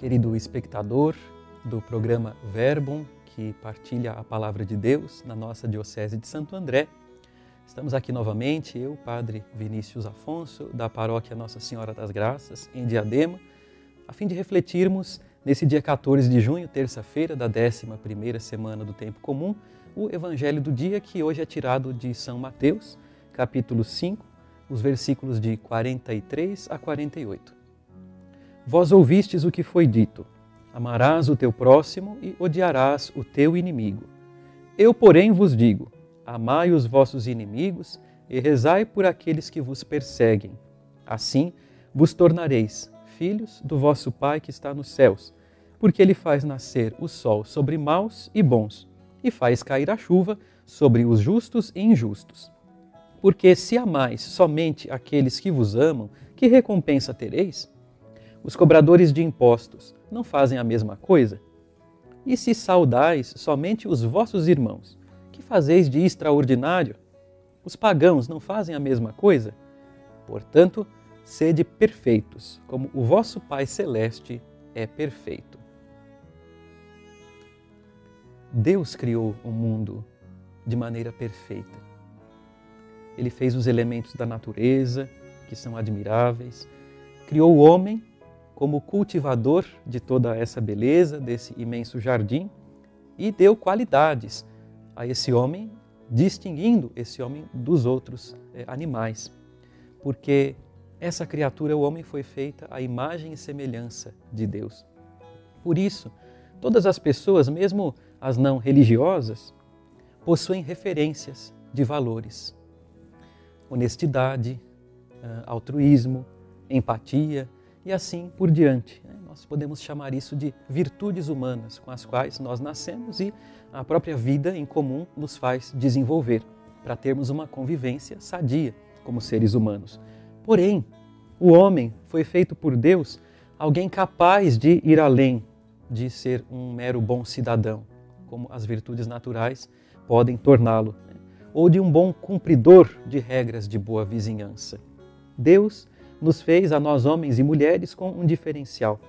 querido espectador do programa Verbum, que partilha a palavra de Deus na nossa Diocese de Santo André. Estamos aqui novamente, eu, Padre Vinícius Afonso, da paróquia Nossa Senhora das Graças, em Diadema, a fim de refletirmos nesse dia 14 de junho, terça-feira da 11ª semana do Tempo Comum, o Evangelho do dia que hoje é tirado de São Mateus, capítulo 5, os versículos de 43 a 48. Vós ouvistes o que foi dito: amarás o teu próximo e odiarás o teu inimigo. Eu, porém, vos digo: amai os vossos inimigos e rezai por aqueles que vos perseguem. Assim vos tornareis filhos do vosso Pai que está nos céus, porque ele faz nascer o sol sobre maus e bons, e faz cair a chuva sobre os justos e injustos. Porque se amais somente aqueles que vos amam, que recompensa tereis? Os cobradores de impostos não fazem a mesma coisa? E se saudais somente os vossos irmãos, que fazeis de extraordinário? Os pagãos não fazem a mesma coisa? Portanto, sede perfeitos, como o vosso Pai Celeste é perfeito. Deus criou o mundo de maneira perfeita. Ele fez os elementos da natureza, que são admiráveis, criou o homem como cultivador de toda essa beleza, desse imenso jardim, e deu qualidades a esse homem, distinguindo esse homem dos outros é, animais. Porque essa criatura, o homem, foi feita à imagem e semelhança de Deus. Por isso, todas as pessoas, mesmo as não religiosas, possuem referências de valores. Honestidade, ah, altruísmo, empatia, e assim por diante. Né? Nós podemos chamar isso de virtudes humanas com as quais nós nascemos e a própria vida em comum nos faz desenvolver para termos uma convivência sadia como seres humanos. Porém, o homem foi feito por Deus alguém capaz de ir além de ser um mero bom cidadão, como as virtudes naturais podem torná-lo, né? ou de um bom cumpridor de regras de boa vizinhança. Deus nos fez a nós homens e mulheres com um diferencial.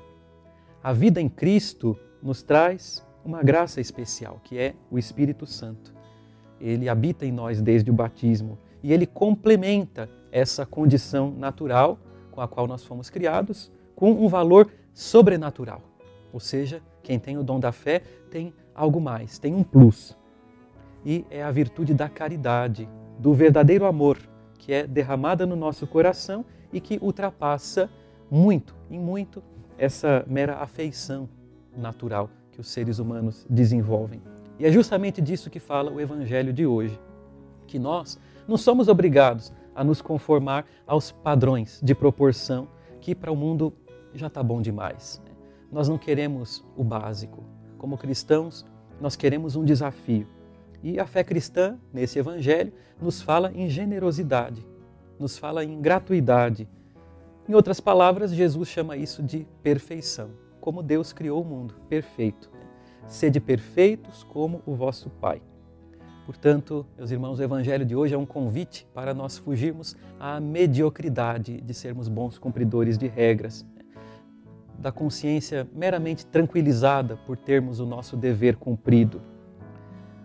A vida em Cristo nos traz uma graça especial, que é o Espírito Santo. Ele habita em nós desde o batismo e ele complementa essa condição natural com a qual nós fomos criados com um valor sobrenatural. Ou seja, quem tem o dom da fé tem algo mais, tem um plus. E é a virtude da caridade, do verdadeiro amor, que é derramada no nosso coração e que ultrapassa muito, em muito, essa mera afeição natural que os seres humanos desenvolvem. E é justamente disso que fala o Evangelho de hoje, que nós não somos obrigados a nos conformar aos padrões de proporção que para o mundo já está bom demais. Né? Nós não queremos o básico. Como cristãos, nós queremos um desafio. E a fé cristã, nesse Evangelho, nos fala em generosidade, nos fala em gratuidade. Em outras palavras, Jesus chama isso de perfeição, como Deus criou o mundo, perfeito. Sede perfeitos como o vosso Pai. Portanto, meus irmãos, o Evangelho de hoje é um convite para nós fugirmos à mediocridade de sermos bons cumpridores de regras, da consciência meramente tranquilizada por termos o nosso dever cumprido.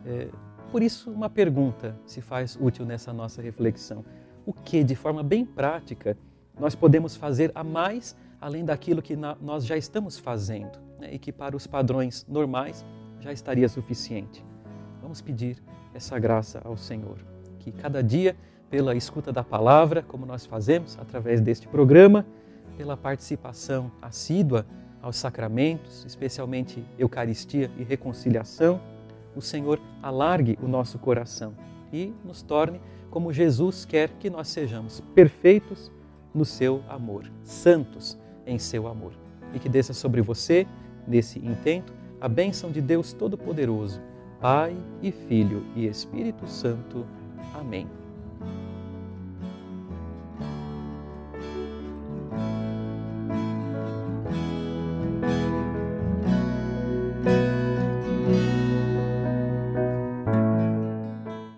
É, por isso, uma pergunta se faz útil nessa nossa reflexão o que, de forma bem prática, nós podemos fazer a mais além daquilo que nós já estamos fazendo né, e que para os padrões normais já estaria suficiente. Vamos pedir essa graça ao Senhor, que cada dia, pela escuta da palavra, como nós fazemos através deste programa, pela participação assídua aos sacramentos, especialmente Eucaristia e reconciliação, o Senhor alargue o nosso coração e nos torne como Jesus quer que nós sejamos perfeitos no seu amor, santos em seu amor. E que desça sobre você, nesse intento, a bênção de Deus Todo-Poderoso, Pai e Filho e Espírito Santo. Amém.